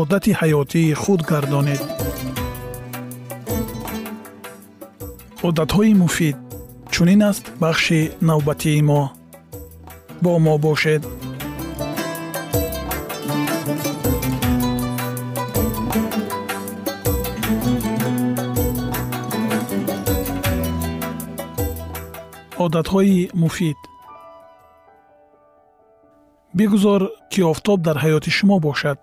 одати ҳаётии худ гардонед. Одатҳои муфид чунин аст бахши навбатии мо. Бо мо бошед. Одатҳои муфид. Бигузор ки офтоб дар ҳаёти шумо бошад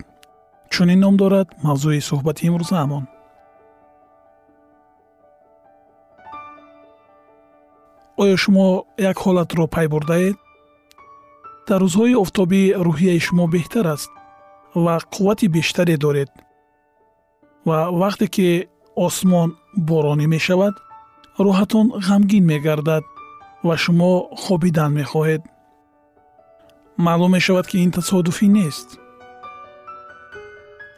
чунин ном дорад мавзӯи суҳбати имрӯзаамон оё шумо як ҳолатро пай бурдаед? Дар рӯзҳои офтобӣ рӯҳияи шумо беҳтар аст ва қуввати бештаре доред. Ва вақте ки осмон боронӣ мешавад рӯҳатон ғамгин мегардад ва шумо хобидан мехоҳед. Маълум мешавад ки ин тасодуфӣ нест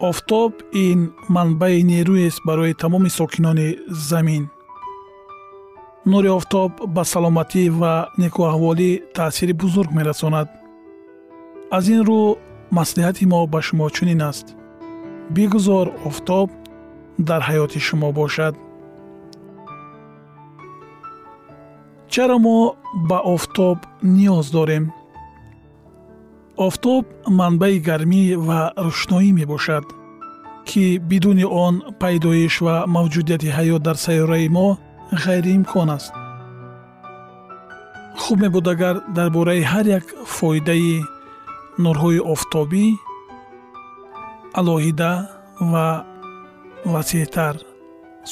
офтоб ин манбаи нерӯест барои тамоми сокинони замин. Нури офтоб ба саломатӣ ва некуаҳволӣ таъсири бузург мерасонад. Аз ин рӯ маслиҳати мо ба шумо чунин аст. Бигузор офтоб дар ҳаёти шумо бошад. Чаро мо ба офтоб ниёз дорем офтоб манбаи гармӣ ва рӯшноӣ мебошад ки бидуни он пайдоиш ва мавҷудияти ҳаёт дар сайёраи мо ғайриимкон аст. Хуб мебуд агар дар бораи ҳар як фоидаи нурҳои офтобӣ алоҳида ва васеътар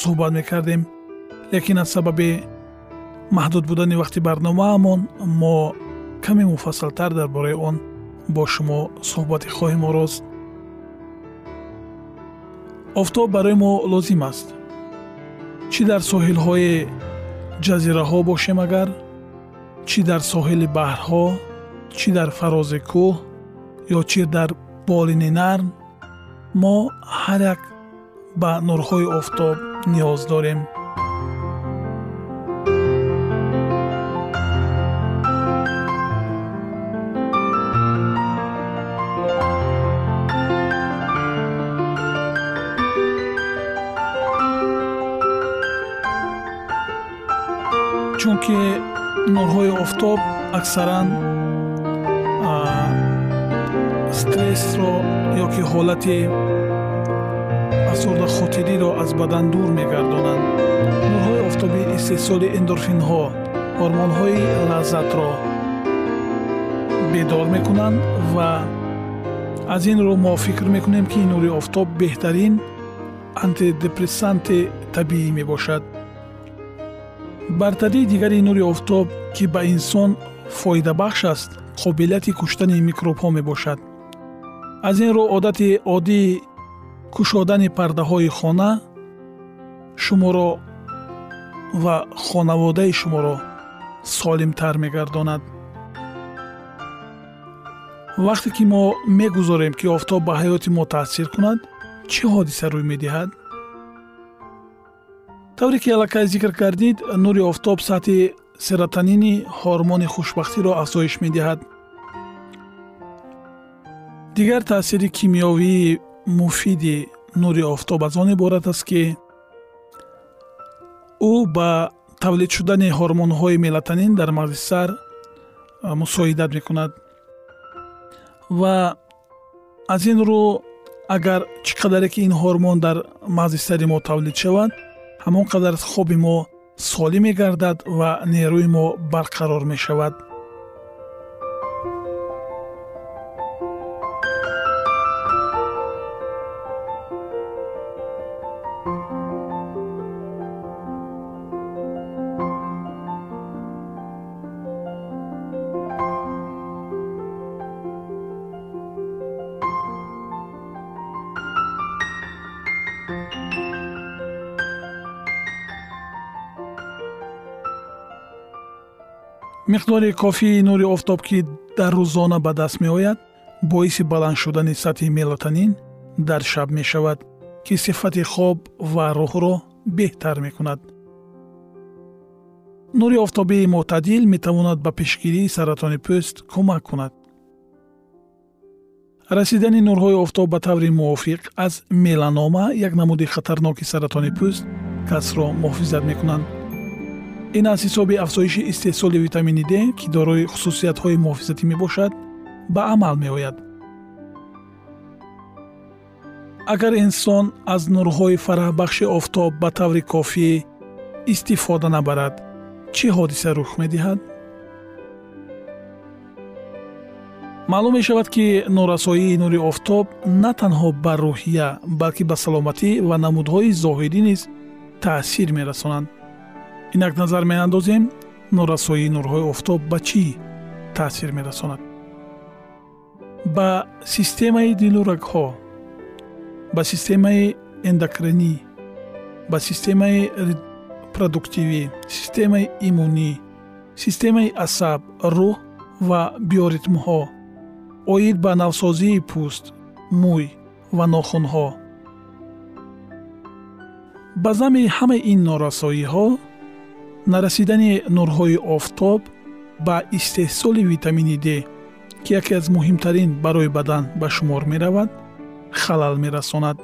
суҳбат мекардем. Лекин аз сабаби маҳдуд будани вақти барномаамон мо каме муфассалтар дар бораи он бо шумо суҳбате хоҳем орост офтоб барои мо лозим аст чӣ дар соҳилҳои ҷазираҳо бошем агар чӣ дар соҳили баҳрҳо чӣ дар фарози кӯҳ ё чӣ дар болини нарм мо ҳар як ба нурҳои офтоб ниёз дорем чунки нурҳои офтоб аксаран стрессро ёки ҳолати афсурдахотириро аз бадан дур мегардонанд нурҳои офтобӣ истеҳсоли эндорфинҳо ҳормонҳои лаззатро бедор мекунанд ва аз ин рӯ мо фикр мекунем ки нури офтоб беҳтарин антидепрессанти табиӣ мебошад бартарии дигари нури офтоб ки ба инсон фоидабахш аст қобилияти куштани микробҳо мебошад. Аз ин рӯ одати оддии кушодани пардаҳои хона шуморо ва хонаводаи шуморо солимтар мегардонад. Вақте ки мо мегузорем ки офтоб ба ҳаёти мо таъсир кунад чӣ ҳодиса рӯй медиҳад тавре ки аллакай зикр кардид нури офтоб сатҳи серотонини ҳормони хушбахтиро афзоиш медиҳад. Дигар таъсири кимиёвии муфиди нури офтоб аз он иборат аст ки ӯ ба тавлид шудани ҳормонҳои мелатонин дар мағзи сар мусоидат мекунад. Ва аз ин рӯ агар чӣ қадаре ки ин ҳормон дар мағзи сари мо тавлид шавад ҳамон қадар хоби мо солим мегардад ва нерӯи мо барқарор мешавад миқдори кофии нури офтоб ки дар рӯзона ба даст меояд боиси баланд шудани сатҳи мелатонин дар шаб мешавад ки сифати хоб ва рӯҳро беҳтар мекунад. Нури офтобии мӯътадил метавонад ба пешгирии саратони пӯст кӯмак кунад. Расидани нурҳои офтоб ба таври мувофиқ аз меланома як намуди хатарноки саратони пӯст касро муҳофизат мекунанд ин аз ҳисоби афзоиши истеҳсоли витамини д ки дорои хусусиятҳои муҳофизатӣ мебошад ба амал меояд. Агар инсон аз нурҳои фараҳбахши офтоб ба таври кофӣ истифода набарад чӣ ҳодиса рух медиҳад? Маълум мешавад ки норасоии нури офтоб на танҳо ба рӯҳия балки ба саломатӣ ва намудҳои зоҳирӣ низ таъсир мерасонанд инак назар меандозем норасоии нурҳои офтоб ба чӣ таъсир мерасонад? Ба системаи дилу рагҳо ба системаи эндокринӣ ба системаи продуктивӣ системаи имунӣ системаи асаб рӯҳ ва биоритмҳо оид ба навсозии пӯст мӯй ва нохунҳо. Ба зами ҳамаи ин норасоиҳо нарасидани нурҳои офтоб ба истеҳсоли витамини д ки яке аз муҳимтарин барои бадан ба шумор меравад халал мерасонад.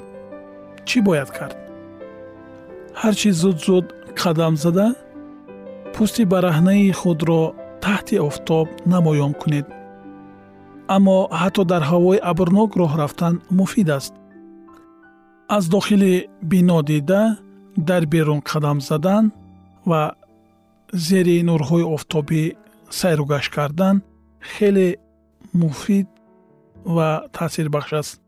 Чӣ бояд кард? Ҳарчи зуд зуд қадам зада пӯсти бараҳнаи худро таҳти офтоб намоён кунед. Аммо ҳатто дар ҳавои абрнок роҳ рафтан муфид аст. Аз дохили бино дида дар берун қадам задан ва зери нурҳои офтобӣ сайру гашт кардан хеле муфид ва таъсирбахш аст.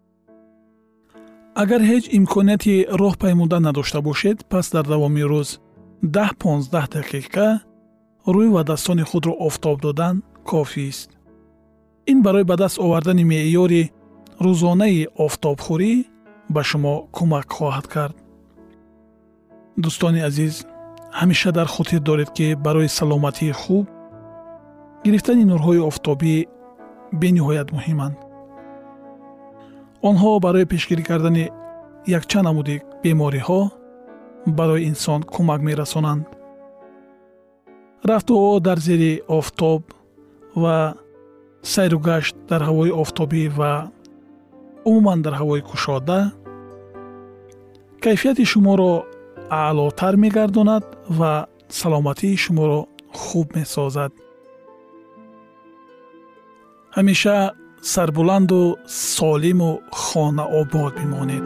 Агар ҳеҷ имконияти роҳ паймуда надошта бошед пас дар давоми рӯз даҳ понздаҳ дақиқа рӯй ва daстони худро офтоб додан кофист ин барои ба даст овардани меъёри рӯзонаи офтобхӯрӣ ба шумо кӯмак хоҳад кард. Дӯстони азиз ҳамеша дар хотир доред ки барои саломатии хуб гирифтани нурҳои офтобӣ бениҳоят муҳиманд. Онҳо барои пешгирӣ кардани якчанд намуди бемориҳо барои инсон кӯмак мерасонанд. Рафту дар зери офтоб ва сайругашт дар ҳавои офтобӣ ва умуман дар ҳавои кушода кайфияти шуморо аълотар мегардонад ва саломатии шуморо хуб месозад. Ҳамеша сарбуланду солиму хонаобод бимонед.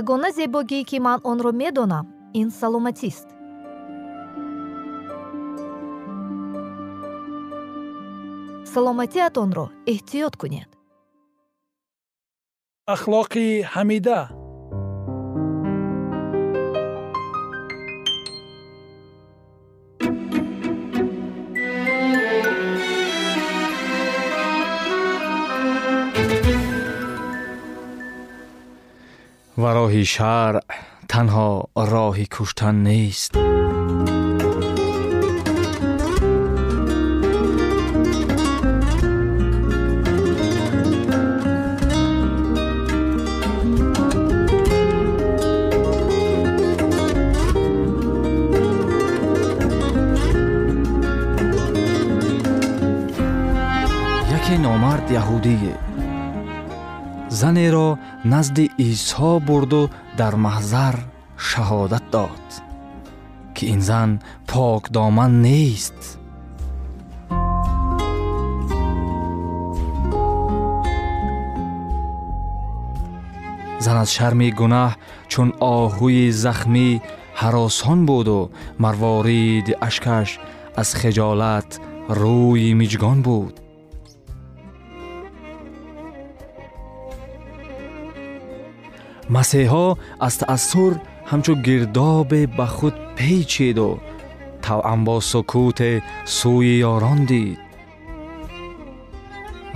Ягона зебогӣ ки ман онро медонам ин саломатист саломатиатонро эҳтиёт кунед. Ахлоқи ҳамида. Ва роҳи шаръ танҳо роҳи куштан нест номард яҳудие занеро назди исо бурду дар маҳзар шаҳодат дод ки ин зан покдоман нест зан аз шарми гунаҳ чун оҳуи захмӣ ҳаросон буду марвориди ашкаш аз хиҷолат рӯи миҷгон буд масеҳо аз таассур ҳамчун гирдобе ба худ пейчиду тавъан бо сукуте сӯи ёрон дид.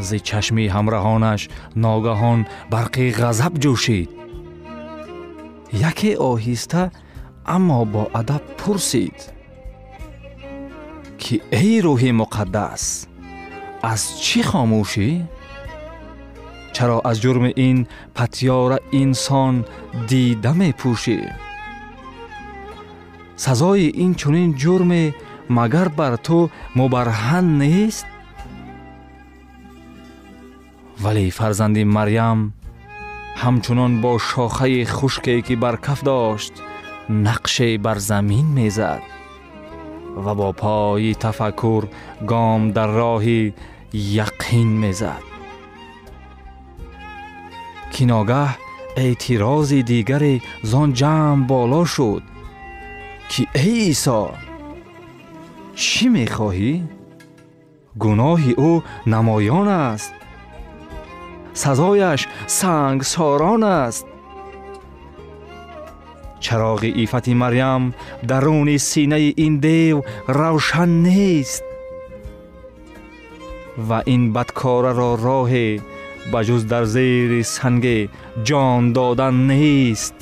зи чашми ҳамраҳонаш ногаҳон барқи ғазаб ҷӯшид. яке оҳиста аммо боадаб пурсид. ки эй рӯҳи муқаддас аз чӣ хомӯшӣ чаро аз ҷурми ин патёра инсон дида мепӯшӣ сазои инчунин ҷурме магар бар ту мубарҳан нест вале фарзанди марьям ҳамчунон бо шохаи хушке ки бар каф дошт нақше бар замин мезад ва бо пои тафаккур гом дар роҳи яқин мезад ки ногаҳ эътирози дигаре зон ҷамъ боло шуд ки эй исо чӣ мехоҳӣ гуноҳи ӯ намоён аст сазояш сангсорон аст чароғи ифати марьям даруни синаи ин дев равшан нест ва ин бадкораро роҳе ба ҷуз дар зери санге ҷон додан нест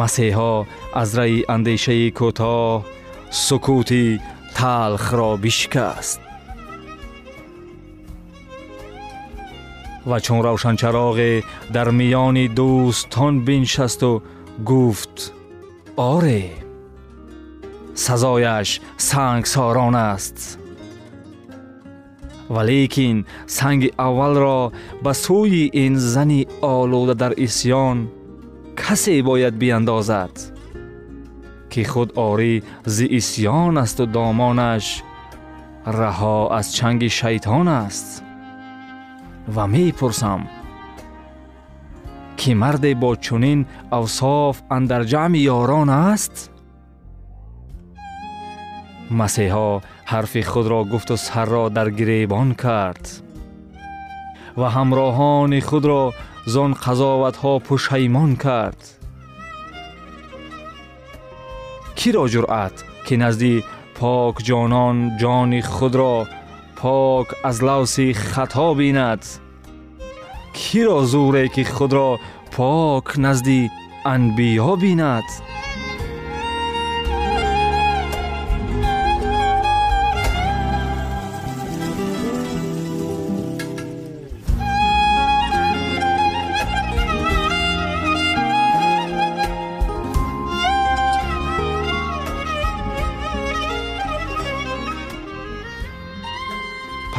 масеҳо аз раи андешаи кӯтоҳ сукути талхро бишикаст ва чун равшанчароғе дар миёни дӯстон биншасту гуфт оре сазояш сангсорон аст Валекин санги аввалро ба сӯи ин зани олуда дар исьён касе бояд биандозад ки худ орӣ зи исьён асту домонаш раҳо аз чанги шайтон аст ва мепурсам ки марде бо чунин авсоф андар ҷамъи ёрон аст масеҳо ҳарфи худро гуфту сарро дар гиребон кард. ва ҳамроҳони худро зон қазоватҳо пушаймон кард. киро ҷуръат ки назди покҷонон ҷони худро пок аз лавси хато бинад? киро зӯре ки худро пок назди анбиё бинад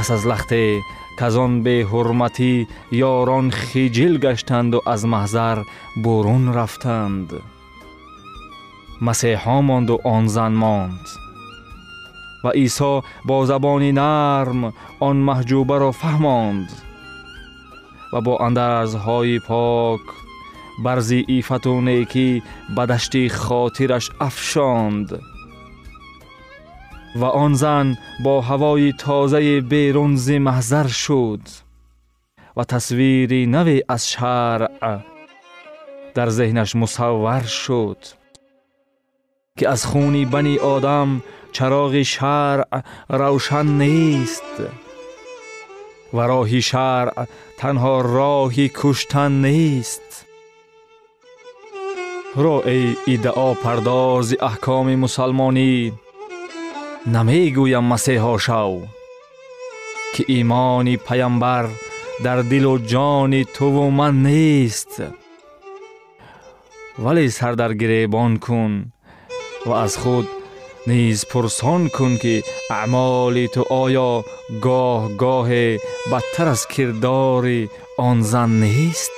пас аз лахте каз он беҳурматӣ ёрон хиҷил гаштанду аз маҳзар бурун рафтанд. Масеҳо монду он зан монд. Ва исо бо забони нарм он маҳҷубаро фаҳмонд ва бо андазҳои пок бар зиифату некӣ ба дашти хотираш афшонд ва он зан бо ҳавои тозаи берун зи маҳзар шуд ва тасвири наве аз шаръ дар зеҳнаш мусаввар шуд ки аз хуни бани одам чароғи шаръ равшан нест ва роҳи шаръ танҳо роҳи куштан нест ро эй иддаопардози аҳкоми мусалмонӣ намегӯям масеҳо шав ки имони паямбар дар дилу ҷони туву ман нест. Вале сар дар гиребон кун ва аз худ низ пурсон кун ки аъмоли ту оё гоҳ гоҳе бадтар аз кирдори он зан нест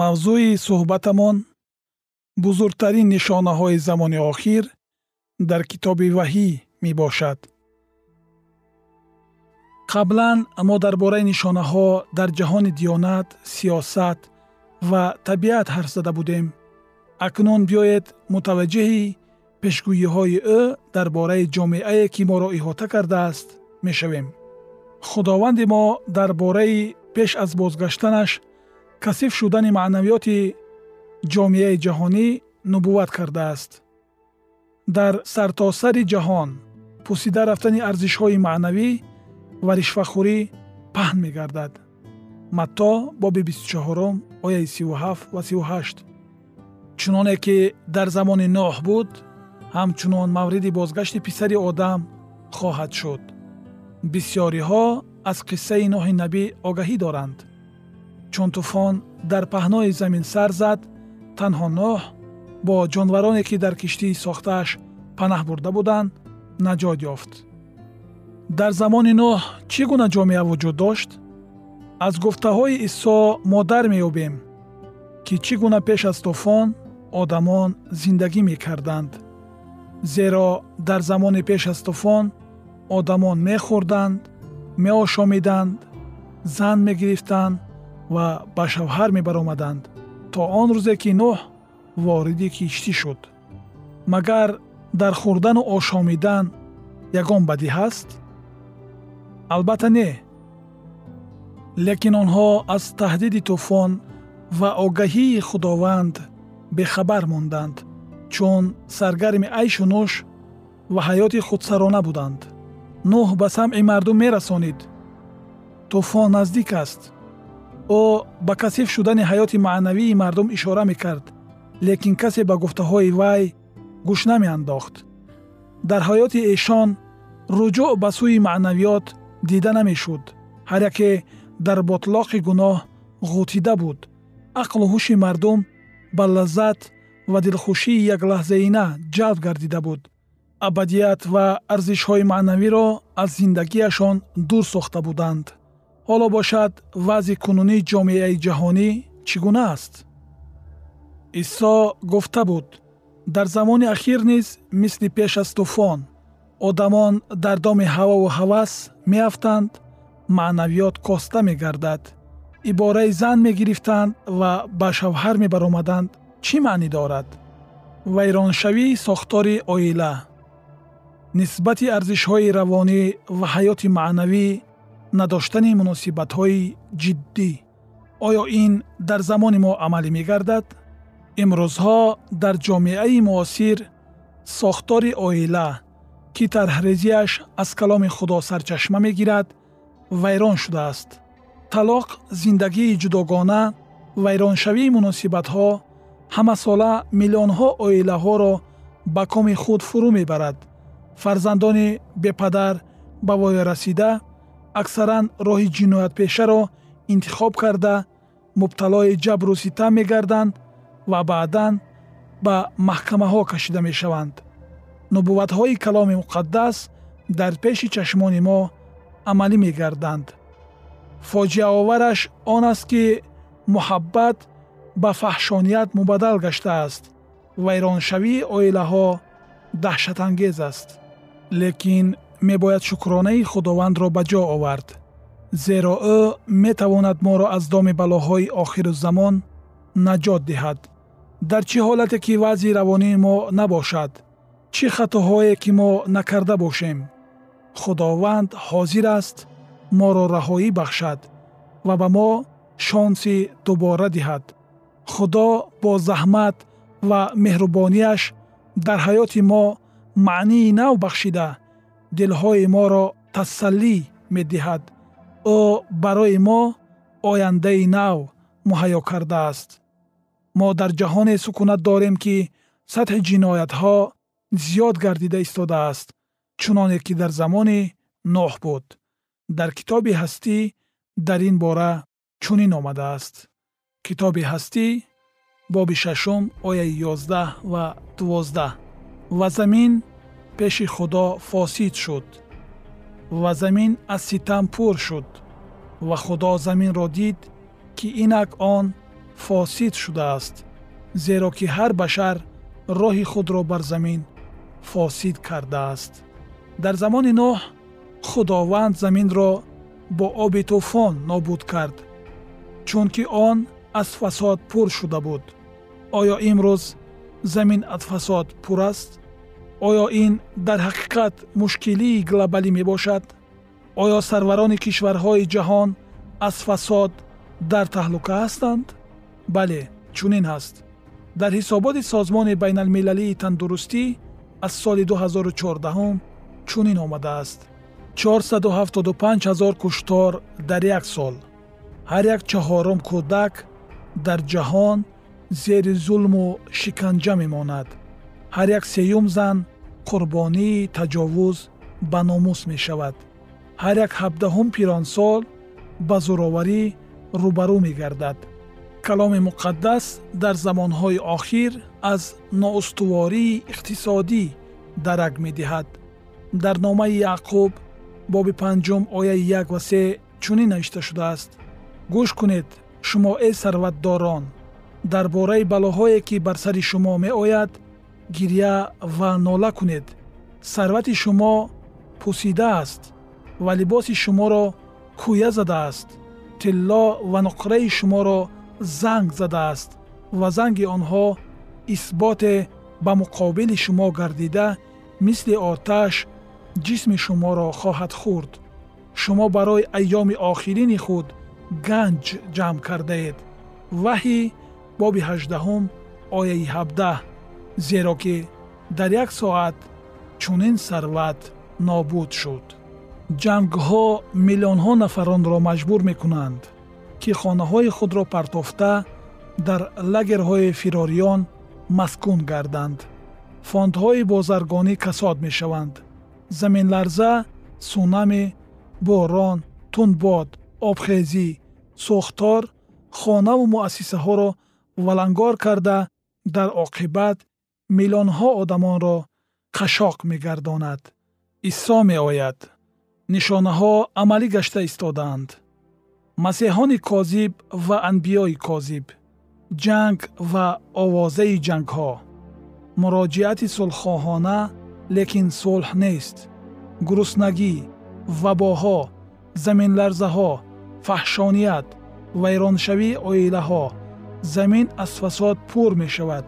Мавзӯи суҳбатамон бузургтарин нишонаҳои замони охир дар китоби ваҳӣ мебошад. Қаблан мо дар бораи нишонаҳо дар ҷаҳони диёнат сиёсат ва табиат ҳарф зада будем акнун биёед мутаваҷҷиҳи пешгӯиҳои ӯ дар бораи ҷомеае ки моро иҳота кардааст мешавем. Худованди мо дар бораи пеш аз бозгаштанаш касиф шудани маънавиёти ҷомеаи ҷаҳонӣ нубувват кардааст. Дар сартосари ҷаҳон пусида рафтани арзишҳои маънавӣ ва ришвахӯрӣ паҳн мегардад. Матто боби 24 ояи 37 ва 38 чуноне ки дар замони ноҳ буд ҳамчунон мавриди бозгашти писари одам хоҳад шуд. Бисьёриҳо аз қиссаи ноҳи набӣ огаҳӣ доранд. Чун тӯфон дар паҳнои замин сар зад танҳо ноҳ бо ҷонвароне ки дар киштии сохтааш панаҳ бурда буданд наҷот ёфт. Дар замони ноҳ чӣ гуна ҷомеа вуҷуд дошт? Аз гуфтаҳои исо мо дар меёбем ки чӣ гуна пеш аз тӯфон одамон зиндагӣ мекарданд. Зеро дар замони пеш аз тӯфон одамон мехӯрданд меошомиданд зан мегирифтанд ва ба шавҳар мебаромаданд то он рӯзе ки нӯҳ вориди киштӣ шуд. Магар дар хӯрдану ошомидан ягон бадӣ ҳаст? Албатта не. Лекин онҳо аз таҳдиди тӯфон ва огаҳии худованд бехабар монданд чун саргарми айшу нӯш ва ҳаёти худсарона буданд. Нӯҳ ба самъи мардум мерасонид. Тӯфон наздик аст. Ӯ ба касиф шудани ҳаёти маънавии мардум ишора мекард лекин касе ба гуфтаҳои вай гӯш намеандохт. Дар ҳаёти эшон руҷӯъ ба сӯи маънавиёт дида намешуд ҳар яке дар ботлоқи гуноҳ ғутида буд. Ақлу ҳуши мардум ба лаззат ва дилхушии яклаҳзаина ҷалб гардида буд. Абадият ва арзишҳои маънавиро аз зиндагиашон дур сохта буданд. Ҳоло бошад вазъи кунунии ҷомеаи ҷаҳонӣ чӣ гуна аст? Исо гуфта буд. Дар замони ахир низ мисли пеш аз тӯфон одамон дар доми ҳавову ҳавас меафтанд маънавиёт коста мегардад ибораи зан мегирифтанд ва ба шавҳар мебаромаданд чӣ маънӣ дорад вайроншавии сохтори оила нисбати арзишҳои равонӣ ва ҳаёти маънавӣ надоштани муносибатҳои ҷиддӣ оё ин дар замони мо амалӣ мегардад имрӯзҳо дар ҷомеаи муосир сохтори оила ки тарҳрезиаш аз каломи худо сарчашма мегирад вайрон шудааст талоқ зиндагии ҷудогона вайроншавии муносибатҳо ҳамасола миллионҳо оилаҳоро ба коми худ фурӯ мебарад. Фарзандони бепадар ба воярасида аксаран роҳи ҷиноятпешаро интихоб карда мубталои ҷабру ситам мегарданд ва баъдан ба маҳкамаҳо кашида мешаванд. Нубувватҳои каломи муқаддас дар пеши чашмони мо амалӣ мегарданд фоҷиаовараш он аст ки муҳаббат ба фаҳшоният мубаддал гаштааст вайроншавии оилаҳо даҳшатангез аст. Лекин мебояд шукронаи худовандро ба ҷо овард зеро ӯ метавонад моро аз доми балоҳои охирузамон наҷот диҳад. Дар чӣ ҳолате ки вазъи равонии мо набошад чӣ хатоҳое ки мо накарда бошем? Худованд ҳозир аст моро раҳоӣ бахшад ва ба мо шонси дубора диҳад. Худо бо заҳмат ва меҳрубонияш дар ҳаёти мо маънии нав бахшида дилҳои моро тасаллӣ медиҳад. Ӯ барои мо ояндаи нав муҳайё кардааст. Мо дар ҷаҳоне сукунат дорем ки сатҳи ҷиноятҳо зиёд гардида истодааст чуноне ки дар замони ноҳ буд дар китоби ҳастӣ дар ин бора чунин омадааст. Китоби ҳастӣ боби шашум ояи ёздаҳ ва дувоздаҳ. Ва замин пеши худо фосид шуд. Ва замин аз ситам пур шуд. Ва худо заминро дид ки инак он фосид шудааст. Зеро ки ҳар башар роҳи худро бар замин фосид кардааст. Дар замони ноҳ худованд заминро бо оби тӯфон нобуд кард чунки он аз фасод пур шуда буд. Оё имрӯз замин аз фасод пур аст? Оё ин дар ҳақиқат мушкилии глобалӣ мебошад? Оё сарварони кишварҳои ҷаҳон аз фасод дар таҳлука ҳастанд? Бале чунин ҳаст. Дар ҳисоботи созмони байналмилалии тандурустӣ аз соли 2014 чунин омадааст 475 ҳазор куштор дар як сол. Ҳар як чаҳорум кӯдак дар ҷаҳон зери зулму шиканҷа мемонад. Ҳар як сеюм зан қурбонии таҷовуз ба номус мешавад. Ҳар як ҳабдаҳум пиронсол ба зӯроварӣ рӯбарӯ мегардад. Каломи муқаддас дар замонҳои охир аз ноустувории иқтисодӣ дарак медиҳад. Дар номаи яъқуб боби панҷум ояи як ва се чунин навишта шудааст. гӯш кунед шумо э сарватдорон. дар бораи балоҳое ки бар сари шумо меояд гирья ва нола кунед. сарвати шумо пусидааст ва либоси шуморо кӯя задааст тилло ва нуқраи шуморо занг задааст ва занги онҳо исботе ба муқобили шумо гардида мисли оташ ҷисми шуморо хоҳад хӯрд шумо барои айёми охирини худ ганҷ ҷамъ кардаед ваҳӣ боби ҳаждаҳум ояи ҳабдаҳ зеро ки дар як соат чунин сарват нобуд шуд ҷангҳо миллионҳо нафаронро маҷбур мекунанд ки хонаҳои худро партофта дар лагерҳои фирориён маскун гарданд фондҳои бозаргонӣ касод мешаванд заминларза сунамӣ борон тунбод обхезӣ сӯхтор хонаву муассисаҳоро валангор карда дар оқибат миллионҳо одамонро қашоқ мегардонад. Исо меояд. Нишонаҳо амалӣ гашта истодаанд. Масеҳони козиб ва анбиёи козиб ҷанг ва овозаи ҷангҳо. Муроҷиати сулҳхоҳона лекин сулҳ нест. Гуруснагӣ вабоҳо заминларзаҳо фаҳшоният вайроншавии оилаҳо замин аз фасод пур мешавад.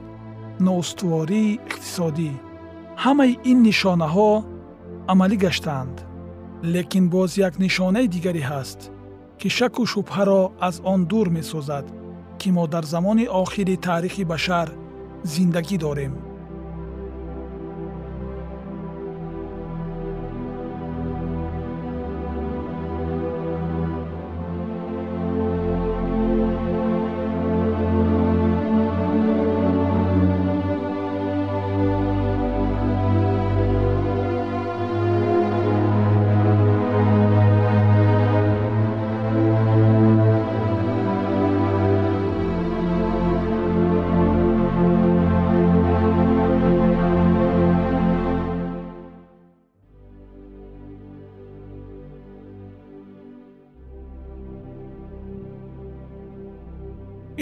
Ноустувории иқтисодӣ. Ҳамаи ин нишонаҳо амалӣ гаштаанд. Лекин боз як нишонаи дигаре ҳаст ки шаку шубҳаро аз он дур месозад ки мо дар замони охири таърихи башар зиндагӣ дорем